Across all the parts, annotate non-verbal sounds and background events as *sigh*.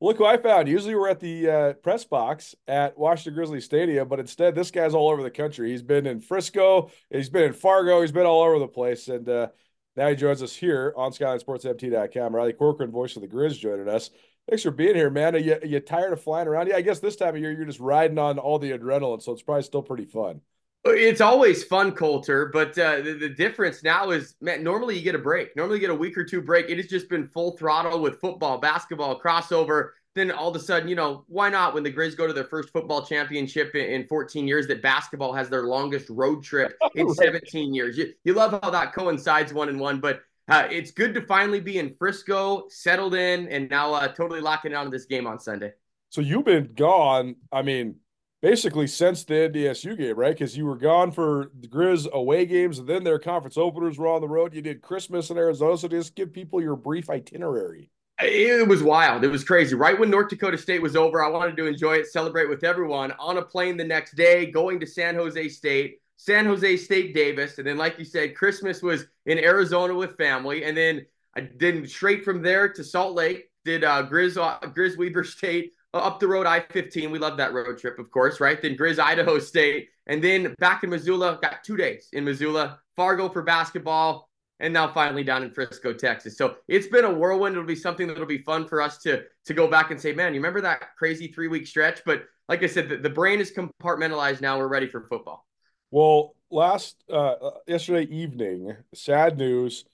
Look who I found. Usually we're at the uh, press box at Washington Grizzly Stadium, but instead this guy's all over the country. He's been in Frisco, he's been in Fargo, he's been all over the place, and uh, now he joins us here on SkylineSportsMT.com. Riley Corcoran, voice of the Grizz, joining us. Thanks for being here, man. Are you, are you tired of flying around? Yeah, I guess this time of year you're just riding on all the adrenaline, so it's probably still pretty fun. It's always fun, Colter, but uh, the, the difference now is, man, normally you get a break. Normally you get a week or two break. It has just been full throttle with football, basketball, crossover. Then all of a sudden, you know, why not when the Grizz go to their first football championship in, in 14 years that basketball has their longest road trip *laughs* in 17 years? You, you love how that coincides one and one, but uh, it's good to finally be in Frisco, settled in, and now uh, totally locking down this game on Sunday. So you've been gone, I mean, basically since the NDSU game, right? Because you were gone for the Grizz away games, and then their conference openers were on the road. You did Christmas in Arizona. So just give people your brief itinerary. It was wild. It was crazy. Right when North Dakota State was over, I wanted to enjoy it, celebrate with everyone. On a plane the next day, going to San Jose State, San Jose State Davis, and then, like you said, Christmas was in Arizona with family, and then I did straight from there to Salt Lake. Did uh, Grizz uh, Grizz State uh, up the road I 15. We love that road trip, of course, right? Then Grizz Idaho State, and then back in Missoula. Got two days in Missoula, Fargo for basketball, and now finally down in Frisco, Texas. So it's been a whirlwind. It'll be something that'll be fun for us to to go back and say, man, you remember that crazy three week stretch? But like I said, the, the brain is compartmentalized now. We're ready for football. Well, last uh, yesterday evening, sad news.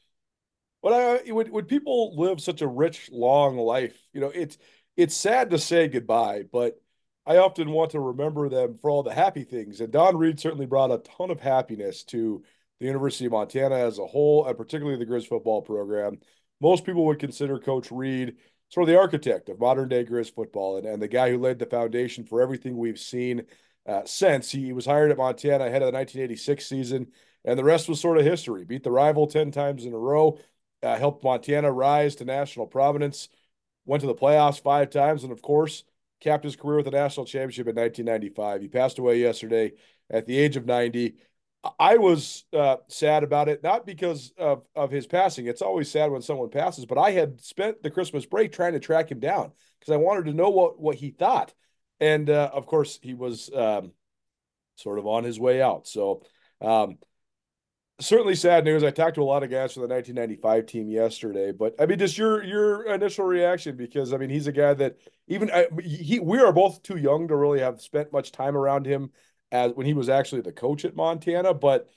When I when, when people live such a rich, long life, you know, it's it's sad to say goodbye, but I often want to remember them for all the happy things. And Don Read certainly brought a ton of happiness to the University of Montana as a whole, and particularly the Grizz football program. Most people would consider Coach Read sort of the architect of modern day Grizz football and, and the guy who laid the foundation for everything we've seen uh, since. He was hired at Montana ahead of the 1986 season, and the rest was sort of history. Beat the rival 10 times in a row, uh, helped Montana rise to national prominence, went to the playoffs five times, and of course, capped his career with a national championship in 1995. He passed away yesterday at the age of 90. I was uh, sad about it, not because of, of his passing. It's always sad when someone passes, but I had spent the Christmas break trying to track him down because I wanted to know what, what he thought. And uh, of course, he was um, sort of on his way out. So, um, certainly sad news. I talked to a lot of guys from the 1995 team yesterday, but I mean, just your your initial reaction because I mean, he's a guy that even I, he we are both too young to really have spent much time around him as when he was actually the coach at Montana, but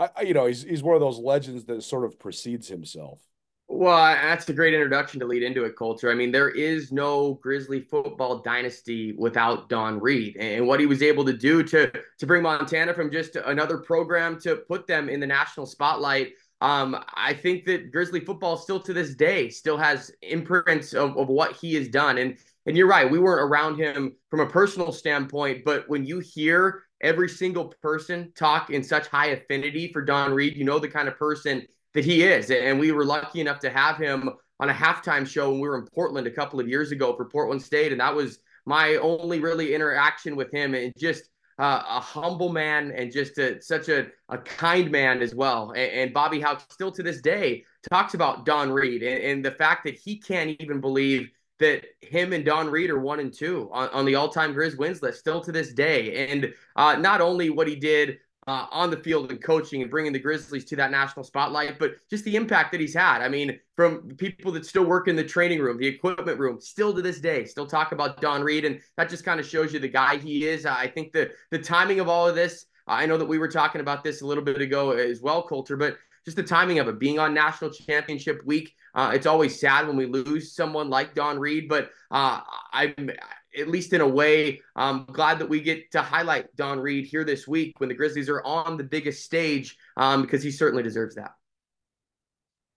I, you know, he's he's one of those legends that sort of precedes himself. Well, that's a great introduction to lead into it, Colter. I mean, there is no Grizzly football dynasty without Don Read and what he was able to do to to bring Montana from just another program to put them in the national spotlight. Um, I think that Grizzly football still to this day still has imprints of, of what he has done. And and you're right, we weren't around him from a personal standpoint, but when you hear every single person talk in such high affinity for Don Read, you know the kind of person that he is. And we were lucky enough to have him on a halftime show when we were in Portland a couple of years ago for Portland State. And that was my only really interaction with him and just uh, a humble man and just a, such a, a kind man as well. And, and Bobby Hauck still to this day talks about Don Read and, and, the fact that he can't even believe that him and Don Read are one and two on, on the all-time Grizz wins list still to this day. And uh, not only what he did uh, on the field and coaching and bringing the Grizzlies to that national spotlight, but just the impact that he's had. I mean, from people that still work in the training room, the equipment room, still to this day, still talk about Don Read, and that just kind of shows you the guy he is. I think the the timing of all of this. I know that we were talking about this a little bit ago as well, Colter, but just the timing of it being on national championship week. Uh, it's always sad when we lose someone like Don Read, but uh, I'm at least in a way, I'm glad that we get to highlight Don Read here this week when the Grizzlies are on the biggest stage um, because he certainly deserves that.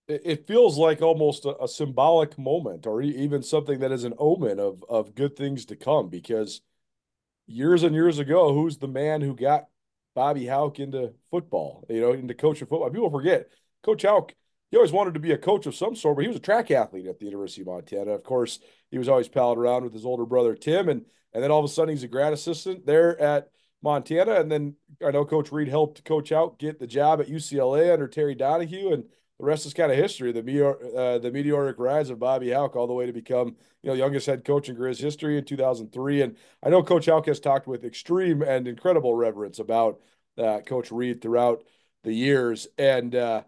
It feels like almost a, a, symbolic moment, or even something that is an omen of of good things to come. Because years and years ago, who's the man who got Bobby Hauck into football? You know, into coaching football. People forget Coach Hauck he always wanted to be a coach of some sort, but he was a track athlete at the University of Montana. Of course, he was always palling around with his older brother Tim, and and then all of a sudden he's a grad assistant there at Montana. And then I know Coach Read helped Coach Hauck get the job at UCLA under Terry Donahue, and the rest is kind of history. The meteor, uh, the meteoric rise of Bobby Hauck all the way to become you know youngest head coach in Grizz history in 2003. And I know Coach Hauck has talked with extreme and incredible reverence about uh, Coach Read throughout the years, and uh,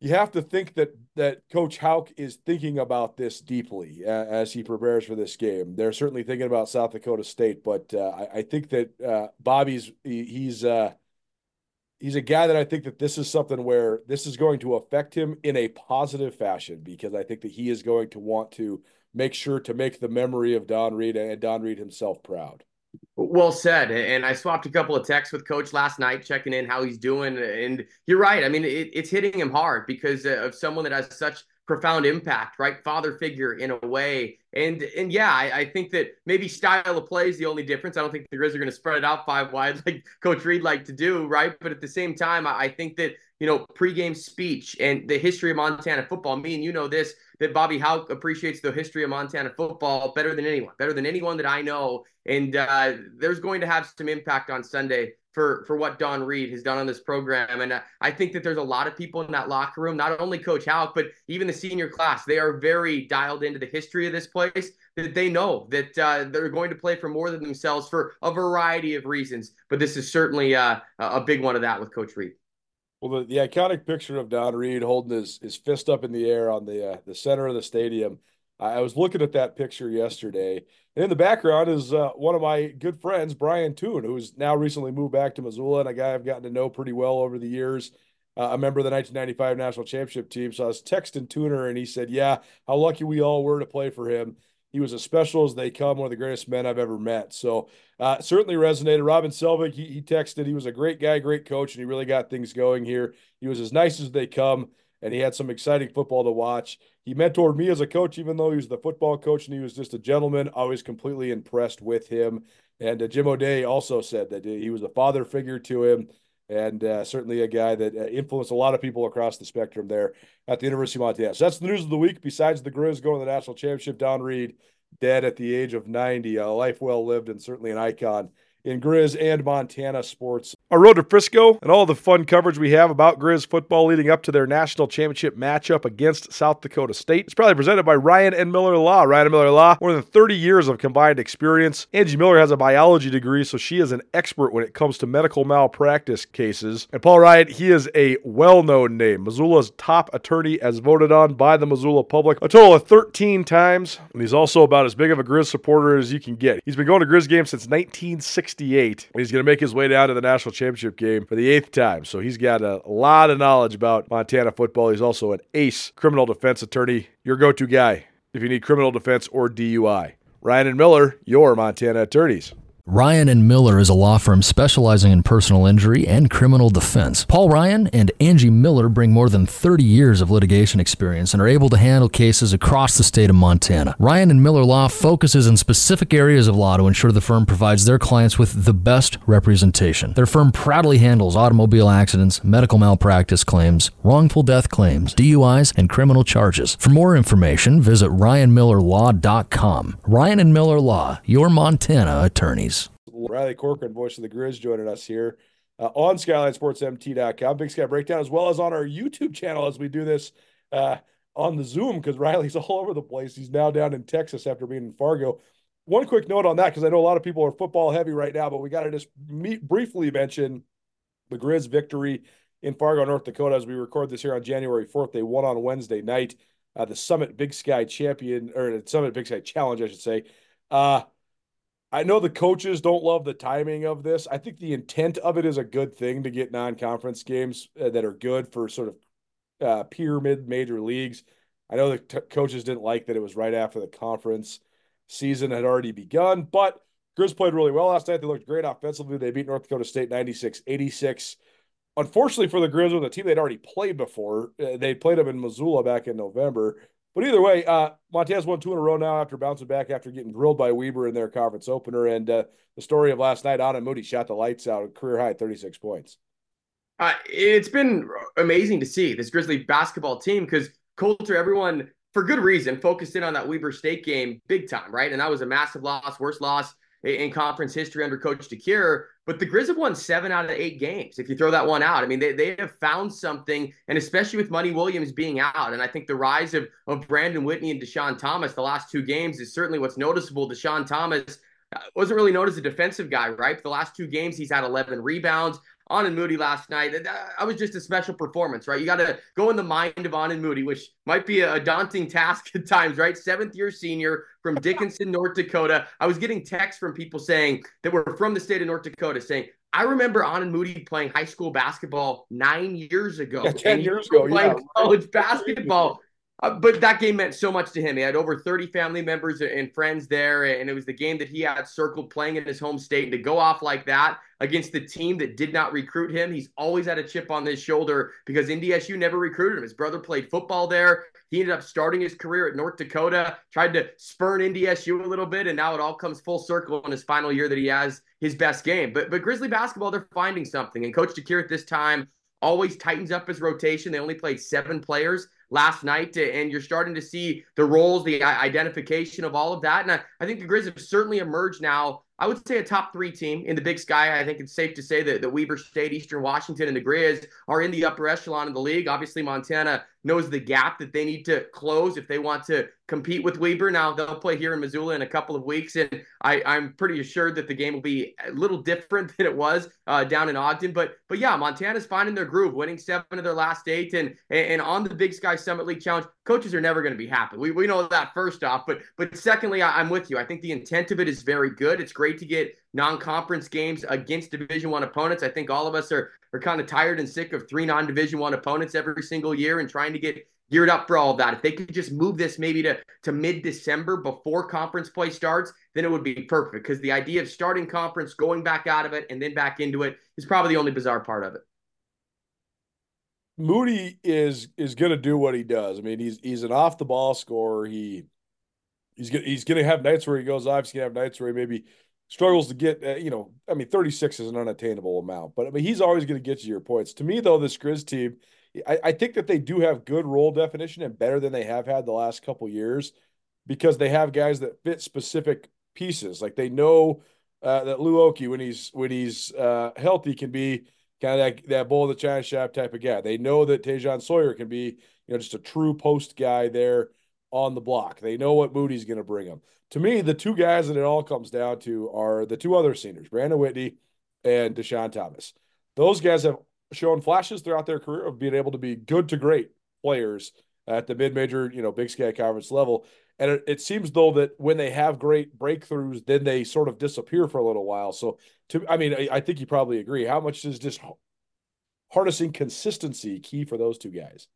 you have to think that that Coach Hauck is thinking about this deeply uh, as he prepares for this game. They're certainly thinking about South Dakota State, but uh, I, I, think that uh, Bobby's he, he's he's a guy that I think that this is something where this is going to affect him in a positive fashion because I think that he is going to want to make sure to make the memory of Don Read and Don Read himself proud. Well said. And I swapped a couple of texts with Coach last night, checking in how he's doing. And you're right. I mean, it, it's hitting him hard because of someone that has such profound impact, right? Father figure in a way. And and yeah, I, I, think that maybe style of play is the only difference. I don't think the Grizz are going to spread it out five wide *laughs* like Coach Read like to do, right? But at the same time, I, I think that you know pregame speech and the history of Montana football. Me and you know this that Bobby Hauck appreciates the history of Montana football better than anyone, better than anyone that I know. And uh, there's going to have some impact on Sunday for for what Don Read has done on this program. And I think that there's a lot of people in that locker room, not only Coach Hauck, but even the senior class. They are very dialed into the history of this place. That they know that uh, they're going to play for more than themselves for a variety of reasons. But this is certainly uh, a big one of that with Coach Read. Well, the, the iconic picture of Don Read holding his, his fist up in the air on the uh, the center of the stadium. I was looking at that picture yesterday, and in the background is uh, one of my good friends, Brian Toon, who's now recently moved back to Missoula, and a guy I've gotten to know pretty well over the years. Uh, a member of the 1995 national championship team. So I was texting Tooner, and he said, "Yeah, how lucky we all were to play for him." He was as special as they come, one of the greatest men I've ever met. So uh, certainly resonated. Robin Selvig, he, he texted, he was a great guy, great coach, and he really got things going here. He was as nice as they come, and he had some exciting football to watch. He mentored me as a coach, even though he was the football coach and he was just a gentleman. I was completely impressed with him. And uh, Jim O'Day also said that he was a father figure to him and uh, certainly a guy that uh, influenced a lot of people across the spectrum there at the University of Montana. So that's the news of the week. Besides the Grizz going to the national championship, Don Read dead at the age of 90, a life well lived and certainly an icon in Grizz and Montana sports. Our road to Frisco and all the fun coverage we have about Grizz football leading up to their national championship matchup against South Dakota State. It's probably presented by Ryan and Miller Law. Ryan and Miller Law, more than 30 years of combined experience. Angie Miller has a biology degree, so she is an expert when it comes to medical malpractice cases. And Paul Ryan, he is a well known name. Missoula's top attorney, as voted on by the Missoula public a total of 13 times. And he's also about as big of a Grizz supporter as you can get. He's been going to Grizz games since 1968. and He's going to make his way down to the national championship game for the eighth time. So he's got a lot of knowledge about Montana football. He's also an ace criminal defense attorney, your go to guy if you need criminal defense or DUI. Ryan and Miller, your Montana attorneys. Ryan and Miller is a law firm specializing in personal injury and criminal defense. Paul Ryan and Angie Miller bring more than 30 years of litigation experience and are able to handle cases across the state of Montana. Ryan and Miller Law focuses in specific areas of law to ensure the firm provides their clients with the best representation. Their firm proudly handles automobile accidents, medical malpractice claims, wrongful death claims, DUIs, and criminal charges. For more information, visit ryanmillerlaw.com. Ryan and Miller Law, your Montana attorneys. Riley Corcoran, voice of the Grizz, joining us here uh, on SkylineSportsMT.com. Big Sky Breakdown, as well as on our YouTube channel as we do this uh, on the Zoom because Riley's *laughs* all over the place. He's now down in Texas after being in Fargo. one quick note on that because I know a lot of people are football heavy right now, but we got to just meet, briefly mention the Grizz victory in Fargo, North Dakota, as we record this here on January 4th. They won on Wednesday night. Uh, the Summit Big Sky Champion or the Summit Big Sky Challenge, I should say. Uh, I know the coaches don't love the timing of this. I think the intent of it is a good thing to get non-conference games uh, that are good for sort of uh, pyramid major leagues. I know the t- coaches didn't like that it was right after the conference season had already begun, but Grizz played really well last night. They looked great offensively. They beat North Dakota State 96 86. Unfortunately for the Grizz, with a team they'd already played before, uh, they played them in Missoula back in November. But either way, uh, Montana's won two in a row now after bouncing back after getting drilled by Weber in their conference opener. And uh, the story of last night, Aanen Moody shot the lights out, career high 36 points. Uh, it's been amazing to see this Grizzly basketball team because Colter, everyone for good reason, focused in on that Weber State game big time, right? And that was a massive loss, worst loss in conference history under Coach DeCuir. But the Grizz have won seven out of eight games. If you throw that one out, I mean, they, they have found something, and especially with Money Williams being out, and I think the rise of of Brandon Whitney and Dischon Thomas the last two games is certainly what's noticeable. Dischon Thomas uh, wasn't really known as a defensive guy, right? For the last two games, he's had 11 rebounds. Aanen Moody last night. Uh, that was just a special performance, right? You got to go in the mind of Aanen Moody, which might be a daunting task *laughs* at times, right? Seventh year senior from *laughs* Dickinson, North Dakota. I was getting texts from people saying that were from the state of North Dakota saying, I remember Aanen Moody playing high school basketball nine years ago. Yeah, 10 years ago. Playing yeah. college basketball. Uh, but that game meant so much to him. He had over 30 family members and friends there, and it was the game that he had circled playing in his home state. And to go off like that against the team that did not recruit him, he's always had a chip on his shoulder because NDSU never recruited him. His brother played football there. He ended up starting his career at North Dakota, tried to spurn NDSU a little bit, and now it all comes full circle in his final year that he has his best game. But but Grizzly basketball, they're finding something. And Coach DeCuir at this time always tightens up his rotation. They only played seven players last night, uh, and you're starting to see the roles, the uh, identification of all of that. And I, I think the Grizz have certainly emerged now I would say a top three team in the Big Sky. I think it's safe to say that the Weber State, Eastern Washington, and the Grizz are in the upper echelon of the league. Obviously, Montana knows the gap that they need to close if they want to compete with Weber. Now they'll play here in Missoula in a couple of weeks, and I, am pretty assured that the game will be a little different *laughs* than it was uh, down in Ogden. But but yeah, Montana's finding their groove, winning seven of their last eight, and and on the Big Sky Summit League Challenge, coaches are never going to be happy. We we know that first off, but but secondly, I, I'm with you. I think the intent of it is very good. It's great to get non-conference games against division one opponents i think all of us are are kind of tired and sick of three non-division one opponents every single year and trying to get geared up for all of that if they could just move this maybe to to mid-december before conference play starts then it would be perfect because the idea of starting conference going back out of it and then back into it is probably the only bizarre part of it moody is is going to do what he does i mean he's he's an off the ball scorer he he's gonna he's gonna have nights where he goes off he's gonna have nights where he maybe struggles to get, uh, you know, I mean, 36 is an unattainable amount, but I mean, he's always going to get you your points. To me, though, this Grizz team, I, I, think that they do have good role definition and better than they have had the last couple years because they have guys that fit specific pieces. Like they know uh, that Lou Oki, when he's when he's uh, healthy, can be kind of that that bull of the china shop type of guy. They know that Te'Jon Sawyer can be, you know, just a true post guy there on the block. They know what Moody's going to bring them. To me, the two guys that it all comes down to are the two other seniors, Brandon Whitney and Dischon Thomas. Those guys have shown flashes throughout their career of being able to be good to great players at the mid-major, you know, Big Sky Conference level. And it, it, seems though that when they have great breakthroughs, then they sort of disappear for a little while. So, to I mean, I, I think you probably agree. How much is just harnessing consistency key for those two guys?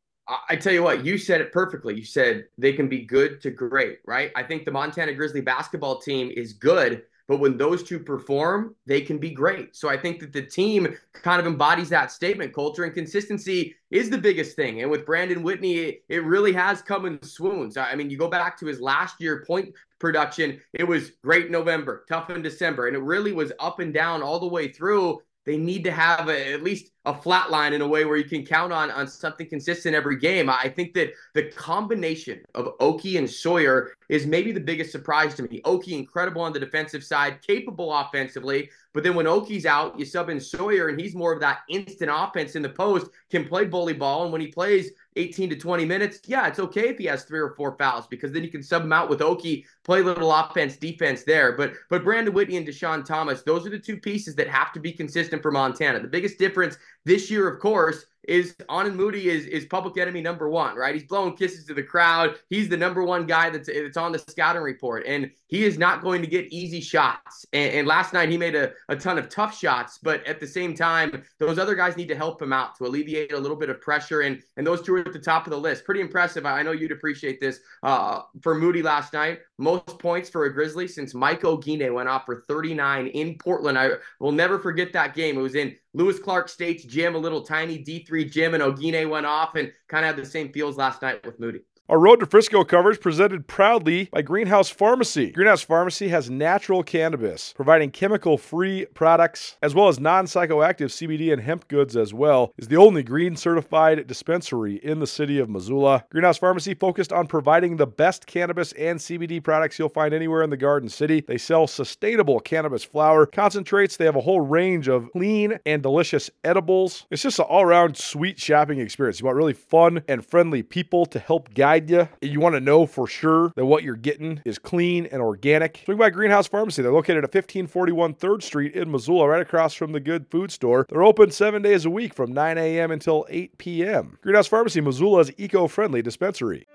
I tell you what, you said it perfectly. You said they can be good to great, right? I think the Montana Grizzly basketball team is good, but when those two perform, they can be great. So I think that the team kind of embodies that statement. Culture and consistency is the biggest thing. And with Brandon Whitney, it, it really has come in swoons. I mean, you go back to his last year point production, it was great November, tough in December, and it really was up and down all the way through they need to have a, at least a flat line in a way where you can count on on something consistent every game. I think that the combination of Oki and Sawyer is maybe the biggest surprise to me. Oki incredible on the defensive side, capable offensively, but then when Oki's out, you sub in Sawyer and he's more of that instant offense in the post, can play bully ball, and when he plays, 18 to 20 minutes, yeah, it's okay if he has three or four fouls because then you can sub him out with Oki, play a little offense, defense there. But but Brandon Whitney and Dischon Thomas, those are the two pieces that have to be consistent for Montana. The biggest difference this year, of course, is Aanen Moody is is public enemy number one, right? He's blowing kisses to the crowd. He's the number one guy that's that's on the scouting report, and he is not going to get easy shots. And, and, last night he made a, a ton of tough shots, but at the same time, those other guys need to help him out to alleviate a little bit of pressure. And and those two are at the top of the list. Pretty impressive. I know you'd appreciate this. Uh, for Moody last night, most points for a Grizzly since Mike Oguine went off for 39 in Portland. I will never forget that game. It was in Lewis Clark State's gym, a little tiny D3 gym, and Oguine went off and kind of had the same feels last night with Moody. Our Road to Frisco coverage presented proudly by Greenhouse Pharmacy. Greenhouse Pharmacy has natural cannabis, providing chemical-free products as well as non-psychoactive CBD and hemp goods as well. Is the only green certified dispensary in the city of Missoula. Greenhouse Pharmacy focused on providing the best cannabis and CBD products you'll find anywhere in the Garden City. They sell sustainable cannabis flower concentrates. They have a whole range of clean and delicious edibles. It's just an all-around sweet shopping experience. You want really fun and friendly people to help guide guide you. You want to know for sure that what you're getting is clean and organic. Swing by Greenhouse Pharmacy. They're located at 1541 3rd Street in Missoula, right across from the Good Food Store. They're open seven days a week from 9 a.m. until 8 p.m. Greenhouse Pharmacy, Missoula's eco friendly dispensary.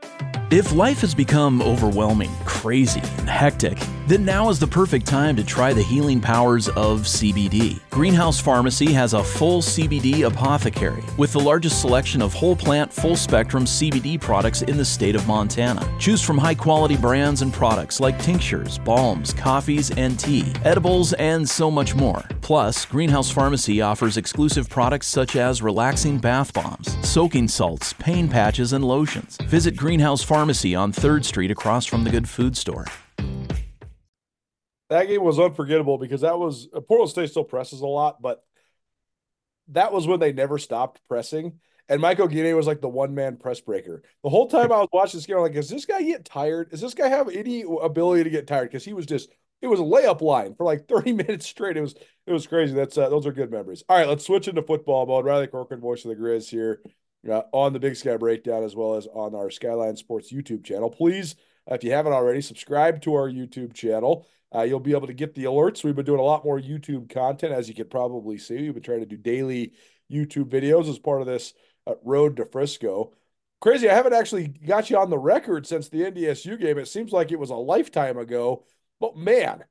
If life has become overwhelming, crazy, and hectic, then now is the perfect time to try the healing powers of CBD. Greenhouse Pharmacy has a full CBD apothecary with the largest selection of whole plant, full spectrum CBD products in the state of Montana. Choose from high quality brands and products like tinctures, balms, coffees, and tea, edibles, and so much more. Plus, Greenhouse Pharmacy offers exclusive products such as relaxing bath bombs, soaking salts, pain patches, and lotions. Visit Greenhouse Pharmacy Pharmacy on 3rd Street across from the Good Food Store. That game was unforgettable because that was uh, Portland State still presses a lot, but that was when they never stopped pressing. And Michael Oguine was like the one man press breaker. The whole time I was watching this game, I'm like, is this guy get tired? Does this guy have any ability to get tired? Because he was just it was a layup line for like *laughs* 30 minutes straight. It was it was crazy. That's uh, those are good memories. All right, let's switch into football mode. Riley Corcoran, voice of the Grizz here uh, on the Big Sky Breakdown as well as on our Skyline Sports YouTube channel. Please, uh, if you haven't already, subscribe to our YouTube channel. Uh, you'll be able to get the alerts. We've been doing a lot more YouTube content, as you can probably see. We've been trying to do daily YouTube videos as part of this uh, road to Frisco. Crazy, I haven't actually got you on the record since the NDSU game. It seems like it was a lifetime ago, but man,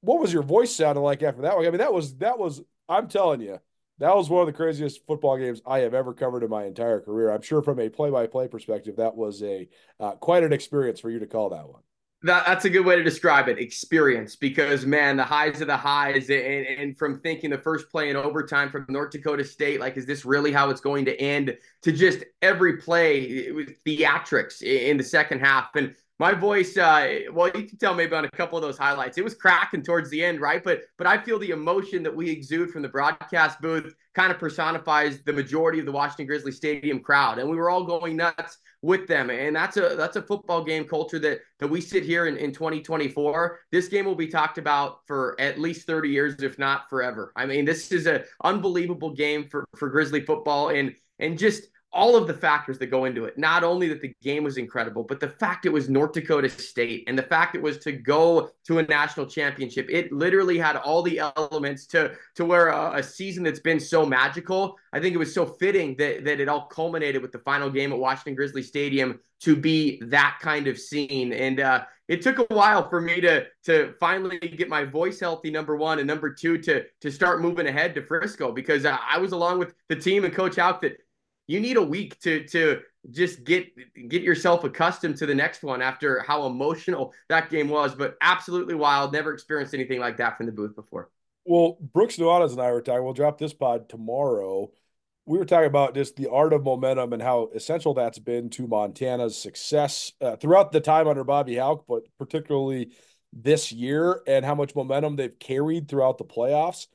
what was your voice sounding like after that one? I mean, that was that was. I'm telling you, that was one of the craziest football games I have ever covered in my entire career. I'm sure from a play-by-play perspective, that was a uh, quite an experience for you to call that one. That, that's a good way to describe it experience because man the highs of the highs and, and, from thinking the first play in overtime from north dakota state like is this really how it's going to end? To just every play with theatrics in the second half. And my voice uh, well you can tell maybe on a couple of those highlights. It was cracking towards the end right? But but i feel the emotion that we exude from the broadcast booth kind of personifies the majority of the washington grizzly stadium crowd. And we were all going nuts with them. And that's a that's a football game culture that that we sit here in, in 2024 this game will be talked about for at least 30 years if not forever. I mean this is an unbelievable game for for grizzly football. And and just all of the factors that go into it. Not only that the game was incredible, but the fact it was North Dakota State and the fact it was to go to a national championship. It literally had all the elements to to where a, a, season that's been so magical. I think it was so fitting that that it all culminated with the final game at Washington Grizzly Stadium to be that kind of scene. And uh, it took a while for me to to finally get my voice healthy. Number one and number two to to start moving ahead to Frisco because I was along with the team and Coach Hauck that you need a week to to just get get yourself accustomed to the next one after how emotional that game was but absolutely wild. Never experienced anything like that from the booth before. Well brooks nuanez and i were talking we'll drop this pod tomorrow. We were talking about just the art of momentum and how essential that's been to montana's success uh, throughout the time under bobby hauck but particularly this year and how much momentum they've carried throughout the playoffs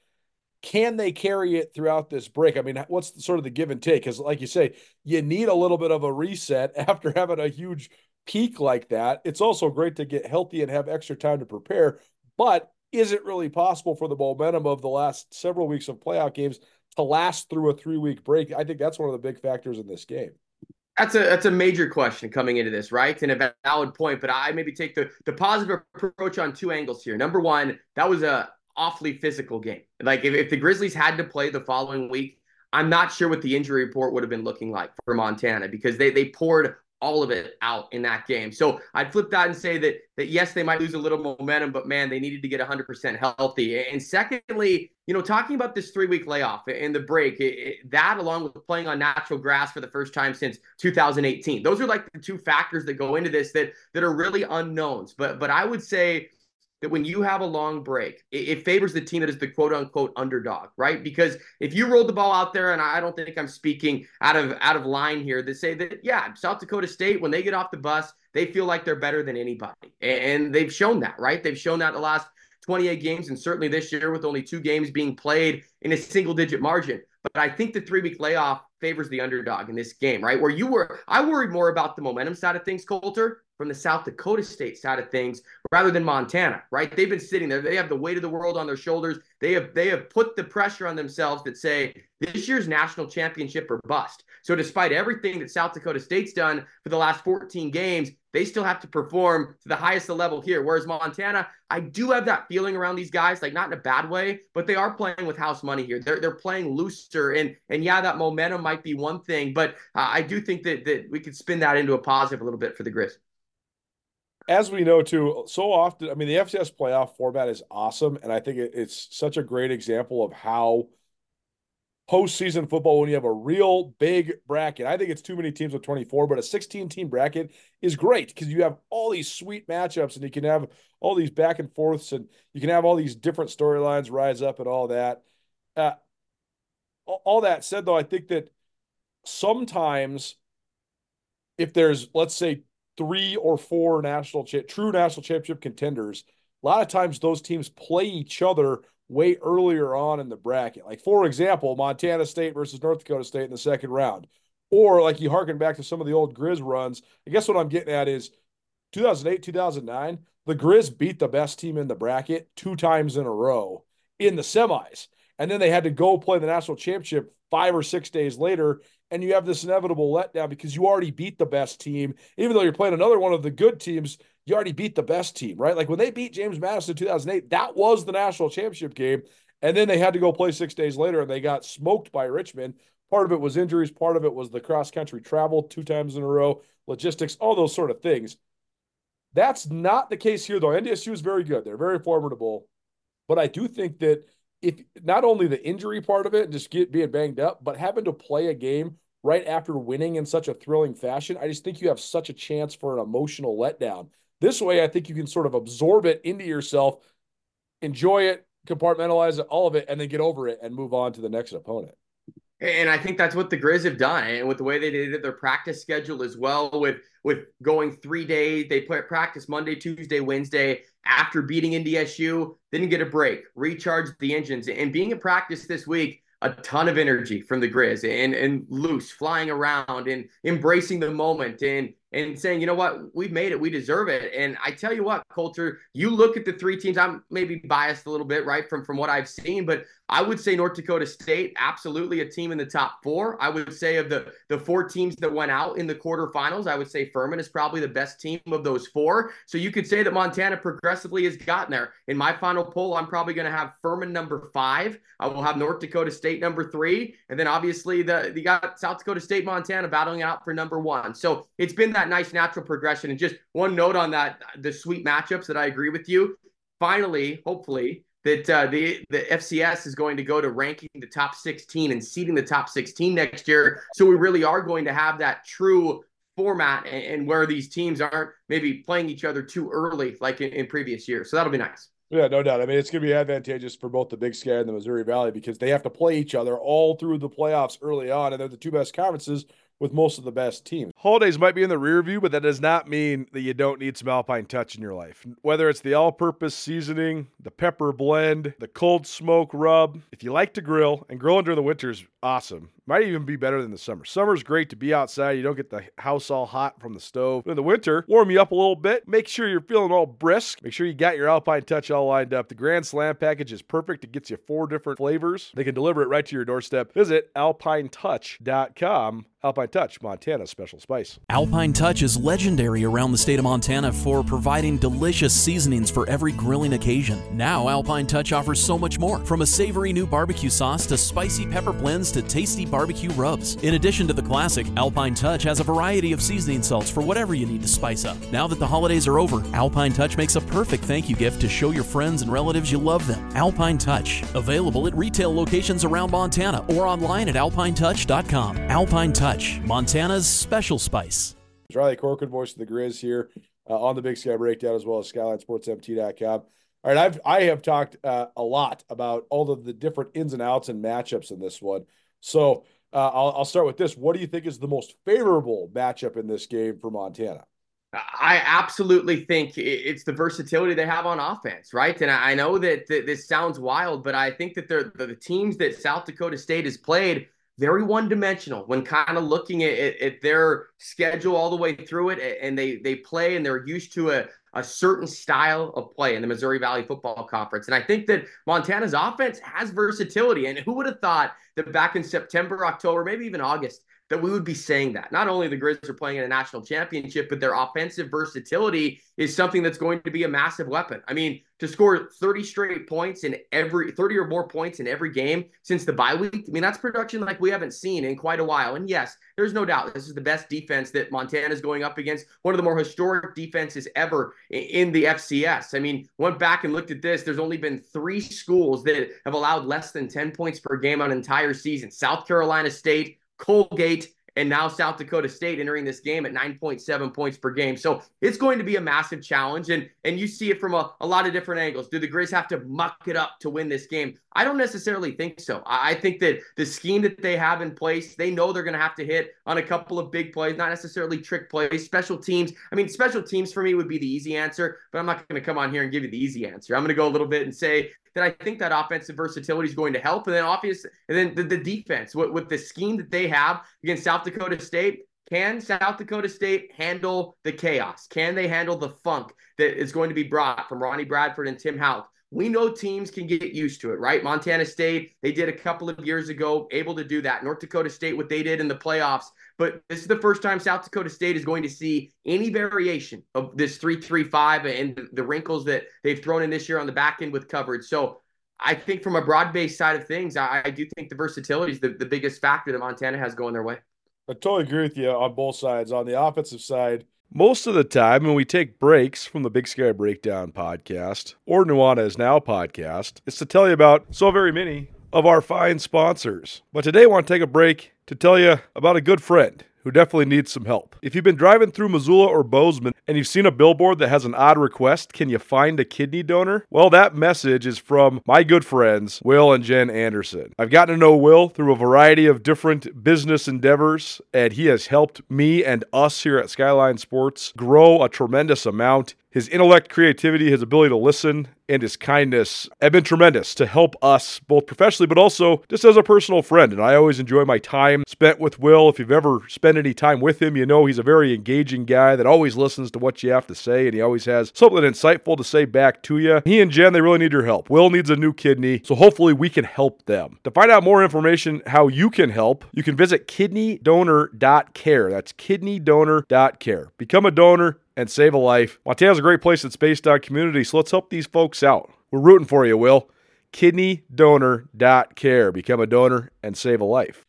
can they carry it throughout this break? I mean, what's sort of the give and take? Because, like you say, you need a little bit of a reset *laughs* after having a huge peak like that. It's also great to get healthy and have extra time to prepare. But is it really possible for the momentum of the last several weeks of playoff games to last through a three week break? I think that's one of the big factors in this game. That's a that's a major question coming into this, right? And a valid point, but I maybe take the the positive approach on two angles here. Number one, that was a awfully physical game. Like if, if the Grizzlies had to play the following week, I'm not sure what the injury report would have been looking like for Montana because they they poured all of it out in that game. So I'd flip that and say that that yes, they might lose a little momentum, but man, they needed to get 100% healthy. And secondly, you know, talking about this three week layoff and the break, it, it, that along with playing on natural grass for the first time since 2018, those are like the two factors that go into this that that are really unknowns. But but I would say that when you have a long break, it, it, favors the team that is the quote unquote underdog, right? Because if you roll the ball out there, and I don't think I'm speaking out of out of line here, to say that yeah, South Dakota State when they get off the bus, they feel like they're better than anybody, and they've shown that, right? They've shown that the last 28 games, and certainly this year with only two games being played in a single digit margin. But I think the three week layoff favors the underdog in this game, right? Where you were, I worried more about the momentum side of things, Colter, from the South Dakota State side of things rather than Montana, right? They've been sitting there. They have the weight of the world on their shoulders. They have they have put the pressure on themselves that say this year's national championship or bust. So despite everything that South Dakota State's done for the last 14 games, they still have to perform to the highest level here. Whereas Montana, I do have that feeling around these guys, like not in a bad way, but they are playing with house money here. They're they're playing looser, and and yeah, that momentum might be one thing, but uh, I do think that that we could spin that into a positive a little bit for the Grizz as we know too, so often, I mean, the FCS playoff format is awesome, and I think it, it's such a great example of how postseason football, when you have a real big bracket, I think it's too many teams with 24, but a 16 team bracket is great because you have all these sweet matchups and you can have all these back and forths and you can have all these different storylines rise up and all that. Uh, all that said, though, I think that sometimes if there's, let's say, three or four national cha- true national championship contenders, a lot of times those teams play each other way earlier on in the bracket. Like for example, Montana State versus North Dakota State in the second round. Or like you harken back to some of the old Grizz runs. I guess what I'm getting at is 2008, 2009, the Grizz beat the best team in the bracket two times in a row in the semis. And then they had to go play the national championship five or six days later and you have this inevitable letdown because you already beat the best team. Even though you're playing another one of the good teams, you already beat the best team, right? Like when they beat James Madison in 2008, that was the national championship game. And then they had to go play six days later and they got smoked by Richmond. Part of it was injuries, part of it was the cross country travel two times in a row, logistics, all those sort of things. That's not the case here, though. NDSU is very good. They're very formidable. But I do think that if not only the injury part of it just get being banged up, but having to play a game right after winning in such a thrilling fashion, I just think you have such a chance for an emotional letdown. This way, I think you can sort of absorb it into yourself, enjoy it, compartmentalize it, all of it, and then get over it and move on to the next opponent. And I think that's what the Grizz have done, and with the way they did it, their practice schedule as well, with with going three days, they play practice Monday, Tuesday, Wednesday. After beating NDSU, didn't get a break, recharged the engines, and being in practice this week, a ton of energy from the Grizz and and loose, flying around and embracing the moment and and saying, you know what, we've made it, we deserve it. And I tell you what, Colter, you look at the three teams. I'm maybe biased a little bit, right, from from what I've seen, but I would say North Dakota State, absolutely a team in the top four. I would say of the the four teams that went out in the quarterfinals, I would say Furman is probably the best team of those four. So you could say that Montana progressively has gotten there. In my final poll, I'm probably going to have Furman number five. I will have North Dakota State number three, and then obviously the you got South Dakota State, Montana battling out for number one. So it's been that nice natural progression. And just one note on that, the sweet matchups that I agree with you. Finally, hopefully, that uh, the the FCS is going to go to ranking the top 16 and seeding the top 16 next year. So we really are going to have that true format and, and where these teams aren't maybe playing each other too early like in, in previous years. So that'll be nice. Yeah, no doubt. I mean, it's going to be advantageous for both the Big Sky and the Missouri Valley because they have to play each other all through the playoffs early on, and they're the two best conferences with most of the best teams. Holidays might be in the rear view, but that does not mean that you don't need some Alpine Touch in your life. Whether it's the all purpose seasoning, the pepper blend, the cold smoke rub, if you like to grill, and grilling during the winter is awesome. Might even be better than the summer. Summer's great to be outside. You don't get the house all hot from the stove. But in the winter, warm you up a little bit. Make sure you're feeling all brisk. Make sure you got your Alpine Touch all lined up. The Grand Slam package is perfect. It gets you four different flavors. They can deliver it right to your doorstep. Visit alpinetouch.com Alpine Touch, Montana special spice. Alpine Touch is legendary around the state of Montana for providing delicious seasonings for every grilling occasion. Now, Alpine Touch offers so much more from a savory new barbecue sauce to spicy pepper blends to tasty barbecue rubs. In addition to the classic, Alpine Touch has a variety of seasoning salts for whatever you need to spice up. Now that the holidays are over, Alpine Touch makes a perfect thank you gift to show your friends and relatives you love them. Alpine Touch, available at retail locations around Montana or online at alpinetouch.com. Alpine Touch Touch, Montana's special spice. Riley Corcoran, voice of the Grizz here uh, on the Big Sky Breakdown, as well as SkylineSportsMT.com. All right, I've I have talked uh, a lot about all of the different ins and outs and matchups in this one. So uh, I'll, I'll start with this. What do you think is the most favorable matchup in this game for Montana? I absolutely think it's the versatility they have on offense, right? And I know that this sounds wild, but I think that the teams that South Dakota State has played very one dimensional when kind of looking at, at, at, their schedule all the way through it. And they they play and they're used to a, a certain style of play in the Missouri Valley Football Conference. And I think that Montana's offense has versatility. And who would have thought that back in September, October, maybe even August, that we would be saying that. Not only the Grizz are playing in a national championship, but their offensive versatility is something that's going to be a massive weapon. I mean, to score 30 straight points in every 30 or more points in every game since the bye week, I mean, that's production like we haven't seen in quite a while. And yes, there's no doubt this is the best defense that Montana is going up against, one of the more historic defenses ever in the FCS. I mean, went back and looked at this. There's only been three schools that have allowed less than 10 points per game on an entire season South Carolina State, Colgate, and now South Dakota State entering this game at 9.7 points per game. So it's going to be a massive challenge. And and you see it from a, a lot of different angles. Do the Grizz have to muck it up to win this game? I don't necessarily think so. I, I think that the scheme that they have in place, they know they're going to have to hit on a couple of big plays, not necessarily trick plays, special teams. I mean, special teams for me would be the easy answer, but I'm not going to come on here and give you the easy answer. I'm going to go a little bit and say that I think that offensive versatility is going to help. And then obvious, and then the, the defense with, with the scheme that they have against South Dakota State. Can South Dakota State handle the chaos? Can they handle the funk that is going to be brought from Ronnie Bradford and Tim Hauck? We know teams can get used to it, right? Montana State, they did a couple of years ago, able to do that. North Dakota State, what they did in the playoffs. But this is the first time South Dakota State is going to see any variation of this 335 and the wrinkles that they've thrown in this year on the back end with coverage. So I think from a broad based side of things, I, I, do think the versatility is the, the biggest factor that Montana has going their way. I totally agree with you on both sides. On the offensive side, most of the time when we take breaks from the Big Sky Breakdown podcast or Nuanez Now podcast, it's to tell you about so very many of our fine sponsors. But today I want to take a break to tell you about a good friend who definitely needs some help. If you've been driving through Missoula or Bozeman and you've seen a billboard that has an odd request, can you find a kidney donor? Well, that message is from my good friends, Will and Jen Anderson. I've gotten to know Will through a variety of different business endeavors, and he has helped me and us here at Skyline Sports grow a tremendous amount. His intellect, creativity, his ability to listen, and his kindness have been tremendous to help us both professionally, but also just as a personal friend. And I always enjoy my time spent with Will. If you've ever spent any time with him, you know he's a very engaging guy that always listens to what you have to say, and he always has something insightful to say back to you. He and Jen, they really need your help. Will needs a new kidney, so hopefully we can help them. To find out more information how you can help, you can visit kidneydonor.care. That's kidneydonor.care. Become a donor and save a life. Montana's a great place that's based on community, so let's help these folks out. We're rooting for you, Will. KidneyDonor.care. Become a donor and save a life.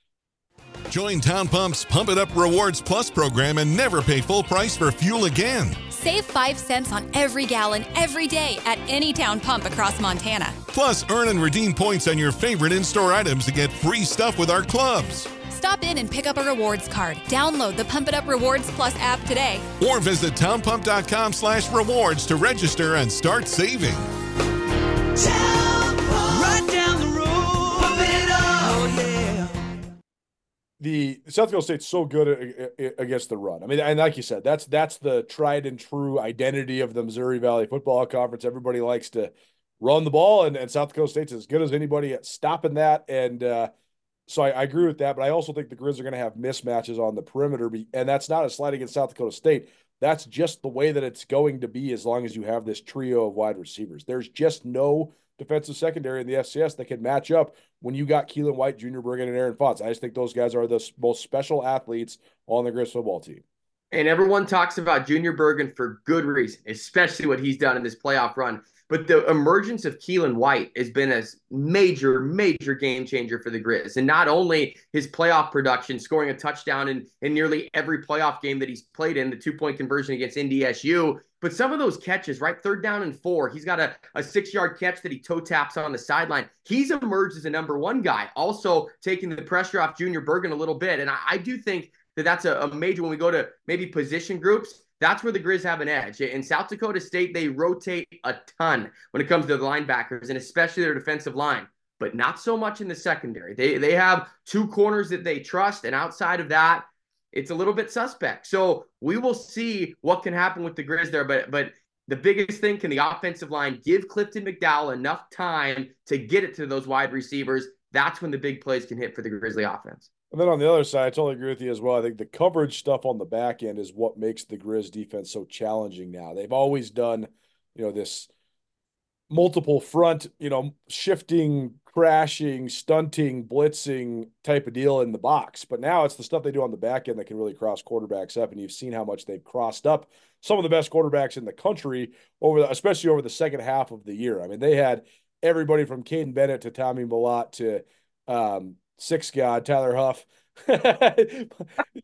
Join Town Pump's Pump It Up Rewards Plus program and never pay full price for fuel again. Save 5 cents on every gallon every day at any town pump across Montana. Plus, earn and redeem points on your favorite in store items to get free stuff with our clubs. Stop in and pick up a rewards card. Download the Pump It Up Rewards Plus app today. Or visit townpump.com slash rewards to register and start saving. Right down the road. Pump it up. Oh, yeah. The South Dakota State's so good against the run. I mean, and like you said, that's that's the tried and true identity of the Missouri Valley Football Conference. Everybody likes to run the ball, and, and South Dakota State's as good as anybody at stopping that. And uh, so I, I, agree with that, but I also think the Grizz are going to have mismatches on the perimeter, and that's not a slight against South Dakota State. That's just the way that it's going to be as long as you have this trio of wide receivers. There's just no defensive secondary in the FCS that can match up when you got Keelan White, Junior Bergen, and Aaron Fontes. I just think those guys are the most special athletes on the Grizz football team. And everyone talks about Junior Bergen for good reason, especially what he's done in this playoff run. But the emergence of Keelan White has been a major, major game changer for the Grizz. And not only his playoff production, scoring a touchdown in, in nearly every playoff game that he's played in, the two point conversion against NDSU, but some of those catches, right? Third down and four, he's got a, a six yard catch that he toe taps on the sideline. He's emerged as a number one guy, also taking the pressure off Junior Bergen a little bit. And I, I do think that that's a, a major when we go to maybe position groups that's where the Grizz have an edge. In South Dakota State, they rotate a ton when it comes to the linebackers and especially their defensive line, but not so much in the secondary. They they have two corners that they trust, and outside of that, it's a little bit suspect. So we will see what can happen with the Grizz there. But but the biggest thing can the offensive line give Clifton McDowell enough time to get it to those wide receivers? That's when the big plays can hit for the Grizzly offense. And then on the other side, I totally agree with you as well. I think the coverage stuff on the back end is what makes the Grizz defense so challenging now. They've always done, you know, this multiple front, you know, shifting, crashing, stunting, blitzing type of deal in the box. But now it's the stuff they do on the back end that can really cross quarterbacks up. And you've seen how much they've crossed up some of the best quarterbacks in the country over, the, especially over the second half of the year. I mean, they had everybody from Kaiden Bennett to Tommy Mellott to um, six god Tyler Huff. *laughs* you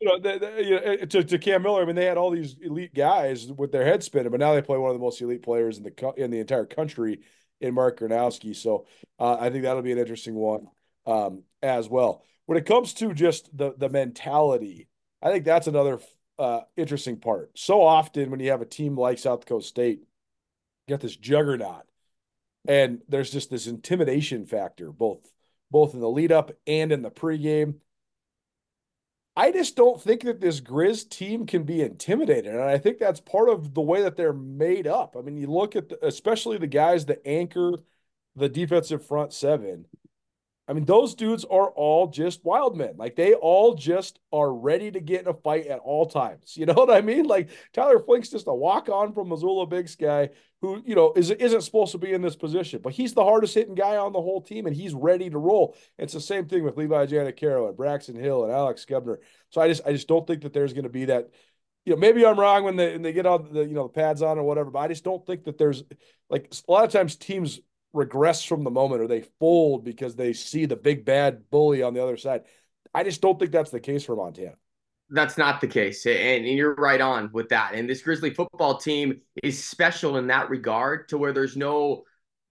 know, you know, to, to Cam Miller. I mean, they had all these elite guys with their head spinning, but now they play one of the most elite players in the in the entire country in Mark Gronowski. So uh, I think that'll be an interesting one um, as well. When it comes to just the the mentality, I think that's another uh, interesting part. So often when you have a team like South Dakota State, you got this juggernaut, and there's just this intimidation factor, both both in the lead up and in the pregame. I just don't think that this Grizz team can be intimidated. And I think that's part of the way that they're made up. I mean, you look at the, especially the guys that anchor the defensive front seven. I mean, those dudes are all just wild men. Like they all just are ready to get in a fight at all times. You *laughs* know what I mean? Like Tyler Flink's just a walk on from Missoula Big Sky who, you know, is, isn't supposed to be in this position, but he's the hardest hitting guy on the whole team and he's ready to roll. It's the same thing with Levi Janacaro and Braxton Hill and Alex Skebner. So I just, I just don't think that there's going to be that, you know, maybe I'm wrong when they, when they get all the, you know, the pads on or whatever, but I just don't think that there's like a lot of times teams regress from the moment or they fold because they see the big bad bully on the other side. I just don't think that's the case for Montana. That's not the case. And, you're right on with that. And this Grizzly football team is special in that regard to where there's no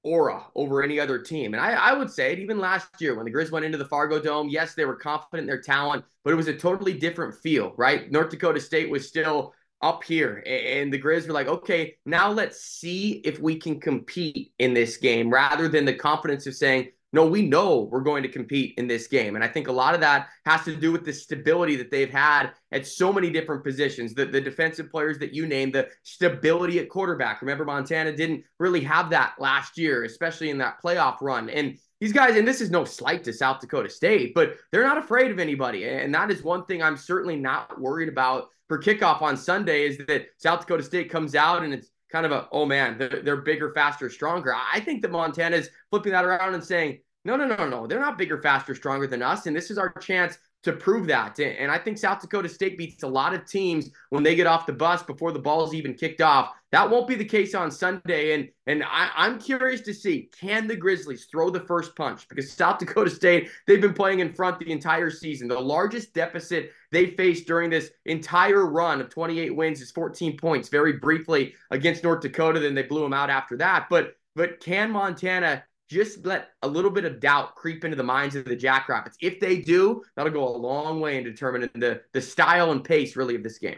aura over any other team. And I, I, would say it even last year when the Grizz went into the Fargo Dome, yes, they were confident in their talent, but it was a totally different feel, right? North Dakota State was still up here. And the Grizz were like, okay, now let's see if we can compete in this game rather than the confidence of saying, no, we know we're going to compete in this game. And I think a lot of that has to do with the stability that they've had at so many different positions. The, the defensive players that you named, the stability at quarterback. Remember, Montana didn't really have that last year, especially in that playoff run. And these guys, and this is no slight to South Dakota State, but they're not afraid of anybody. And that is one thing I'm certainly not worried about for kickoff on Sunday is that South Dakota State comes out and it's kind of a, oh man, they're, bigger, faster, stronger. I think that Montana is flipping that around and saying, no, no, no, no, they're not bigger, faster, stronger than us. And this is our chance to prove that. And I think South Dakota State beats a lot of teams when they get off the bus before the ball's even kicked off. That won't be the case on Sunday. And and I, I'm curious to see can the Grizzlies throw the first punch? Because South *laughs* Dakota State, they've been playing in front the entire season. The largest deficit they faced during this entire run of 28 wins is 14 points, very briefly against North Dakota. Then they blew them out after that. But but can Montana just let a little bit of doubt creep into the minds of the Jackrabbits. If they do, that'll go a long way in determining the, the style and pace, really, of this game.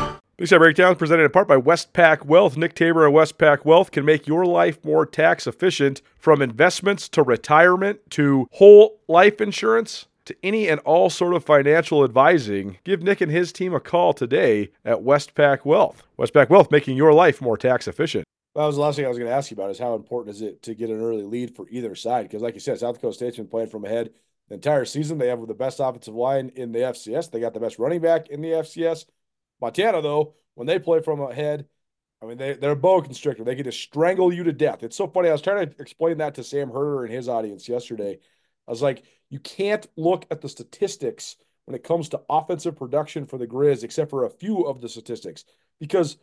Sky Breakdown presented in part by Westpac Wealth. Nick Tabor at Westpac Wealth can make your life more tax efficient from investments to retirement to whole life insurance to any and all sort of financial advising. Give Nick and his team a call today at Westpac Wealth. Westpac Wealth making your life more tax efficient. That was the last thing I was going to ask you about is how important is it to get an early lead for either side? Because like you said, South Dakota State's been playing from ahead the entire season. They have the best offensive line in the FCS. They got the best running back in the FCS. Montana, though, when they play from ahead, I mean, they, they're a boa constrictor. They can just strangle you to death. It's so funny. I was trying to explain that to Sam Herder and his audience yesterday. I was like, you can't look at the statistics when it comes to offensive production for the Grizz, except for a few of the statistics, because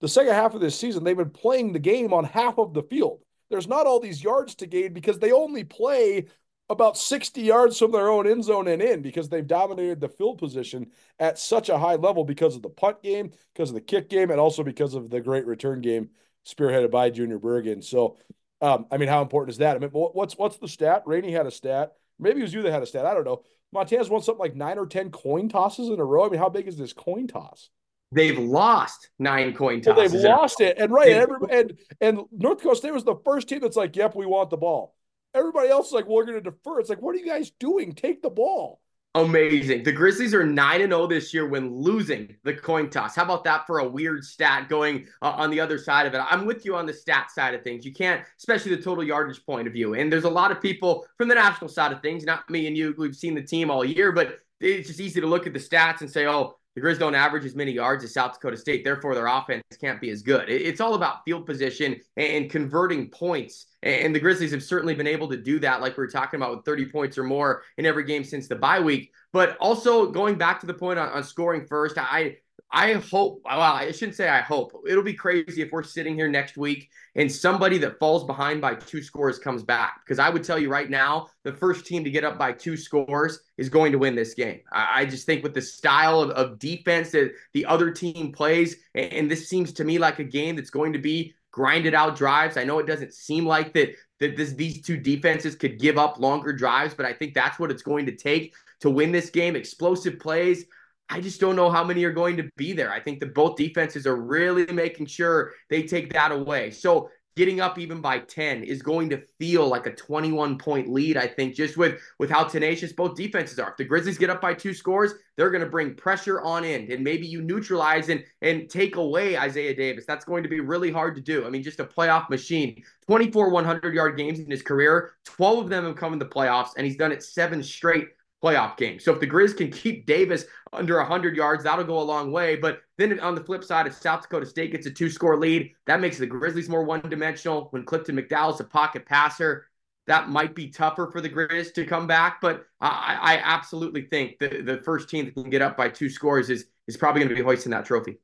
the second half of this season, they've been playing the game on half of the field. There's not all these yards to gain because they only play about 60 yards from their own end zone and in because they've dominated the field position at such a high level because of the punt game, because of the kick game, and also because of the great return game spearheaded by Junior Bergen. So, um, I mean, how important is that? I mean, what's what's the stat? Rainey had a stat. Maybe it was you that had a stat. I don't know. Montana's won something like nine or ten coin tosses in a row. I mean, how big is this coin toss? They've lost nine coin tosses. Well, they've lost it, and right, and, every, and and North Coast State was the first team that's like, "Yep, we want the ball." Everybody else is like, well, we're going to defer. It's like, what are you guys doing? Take the ball. Amazing. The Grizzlies are 9 and 0 this year when losing the coin toss. How about that for a weird stat going uh, on the other side of it? I'm with you on the stat side of things. You can't, especially the total yardage point of view. And there's a lot of people from the national side of things, not me and you, we've seen the team all year, but it's just easy to look at the stats and say, oh, the Grizz don't average as many yards as South Dakota State. Therefore, their offense can't be as good. It's all about field position and converting points. And the Grizzlies have certainly been able to do that, like we are talking about with 30 points or more in every game since the bye week. But also going back to the point on, on scoring first, I I hope, well, I shouldn't say I hope. It'll be crazy if we're sitting here next week and somebody that falls behind by two scores comes back. Because I would tell you right now, the first team to get up by two scores is going to win this game. I, I just think with the style of, of, defense that the other team plays, and, and this seems to me like a game that's going to be grinded out drives. I know it doesn't seem like that that this, these two defenses could give up longer drives, but I think that's what it's going to take to win this game. Explosive plays. I just don't know how many are going to be there. I think that both defenses are really making sure they take that away. So getting up even by 10 is going to feel like a 21 point lead i think just with with how tenacious both defenses are. If the grizzlies get up by two scores they're going to bring pressure on in and maybe you neutralize and and take away isaiah davis. That's going to be really hard to do. I mean just a playoff machine. 24 100 yard games in his career. 12 of them have come in the playoffs and he's done it seven straight playoff game. So if the Grizz can keep Davis under 100 yards, that'll go a long way. But then on the flip side, if South Dakota State gets a two score lead, that makes the Grizzlies more one dimensional. When Clifton McDowell's a pocket passer, that might be tougher for the Grizz to come back. But I, I absolutely think the, the first team that can get up by two scores is is probably going to be hoisting that trophy.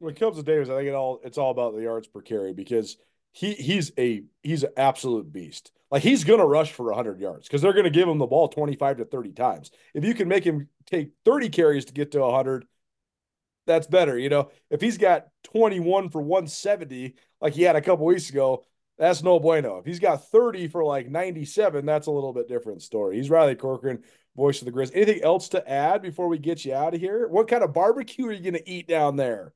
When it comes to Davis, I think it all it's all about the yards per carry because he he's a he's an absolute beast. Like he's going to rush for 100 yards because they're going to give him the ball 25 to 30 times. If you can make him take 30 carries to get to 100, that's better. You know, if he's got 21 for 170 like he had a couple weeks ago, that's no bueno. If he's got 30 for like 97, that's a little bit different story. He's Riley Corcoran, voice of the Grizz. Anything else to add before we get you out of here? What kind of barbecue are you going to eat down there?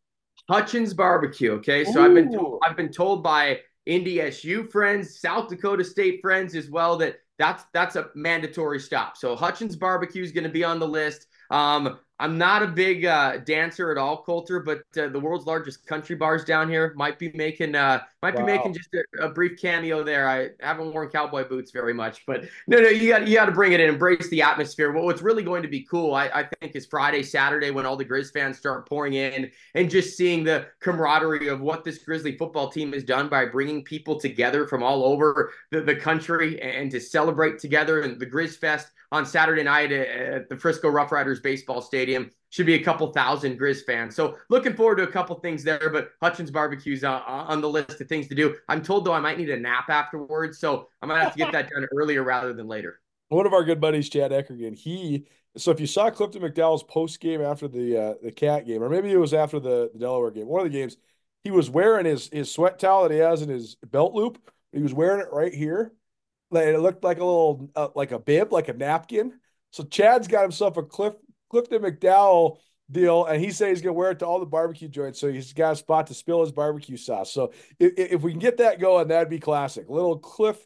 Hutchins barbecue. Okay, so Ooh. I've been told, I've been told by NDSU friends, South Dakota State friends as well that that's that's a mandatory stop. So Hutchins Barbecue is going to be on the list. Um, I'm not a big uh, dancer at all, Colter, but uh, the world's largest country bars down here might be making uh, might wow. be making just a, a, brief cameo there. I haven't worn cowboy boots very much, but no, no, you got you got to bring it in, embrace the atmosphere. Well, what's really going to be cool, I, I think, is Friday, Saturday when all the Grizz fans start pouring in and just seeing the camaraderie of what this Grizzly football team has done by bringing people together from all over the, the country and to celebrate together. And the Grizz Fest on Saturday night at the Frisco Rough Riders baseball stadium. should be a couple thousand Grizz fans. So looking forward to a couple things there. But Hutchins Barbecue's uh, on the list of things to do. I'm told though I might need a nap afterwards, so I might have to get that done *laughs* earlier rather than later. One of our good buddies, Chad Eckergan, he so if you saw Clifton McDowell's post game after the uh, the cat game, or maybe it was after the, the Delaware game, one of the games, he was wearing his his sweat towel that he has in his belt loop. He was wearing it right here. Like it looked like a little uh, like a bib, like a napkin. So Chad's got himself a Cliff Clifton McDowell deal, and he said he's gonna wear it to all the barbecue joints, so he's got a spot to spill his barbecue sauce. So if, if we can get that going, that'd be classic. Little Cliff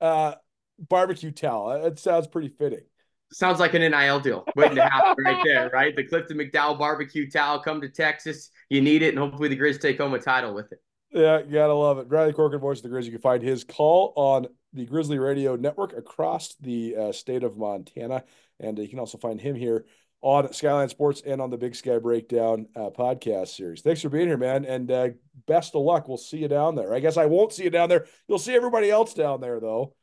uh, barbecue towel. It sounds pretty fitting. Sounds like an NIL deal waiting to happen right there, *laughs* right? The Clifton McDowell barbecue towel come to Texas. You need it, and hopefully the Grizz take home a title with it. Yeah, you gotta love it. Riley Corcoran, voice of the Grizz. You can find his call on the Grizzly Radio Network across the uh, state of Montana, and you can also find him here on Skyline Sports and on the Big Sky Breakdown uh, podcast series. Thanks for being here, man, and uh, best of luck. We'll see you down there. I guess I won't see you down there. You'll see everybody else down there, though.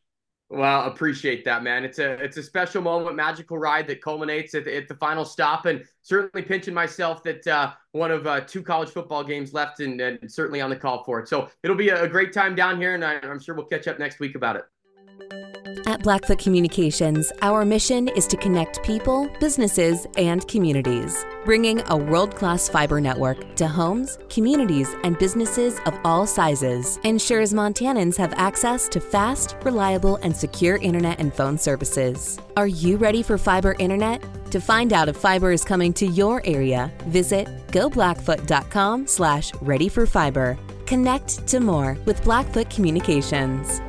Well, appreciate that, man. It's a it's a special moment, magical ride that culminates at the, at the final stop, and certainly pinching myself that uh, one of uh, two college football games left, and, and, certainly on the call for it. So it'll be a, great time down here, and I, I'm sure we'll catch up next week about it. At Blackfoot Communications, our mission is to connect people, businesses, and communities, bringing a world class fiber network to homes, communities, and businesses of all sizes. Ensures Montanans have access to fast, reliable, and secure internet and phone services. Are you ready for fiber internet? To find out if fiber is coming to your area, visit goblackfoot.com slash ready for fiber. Connect to more with Blackfoot Communications.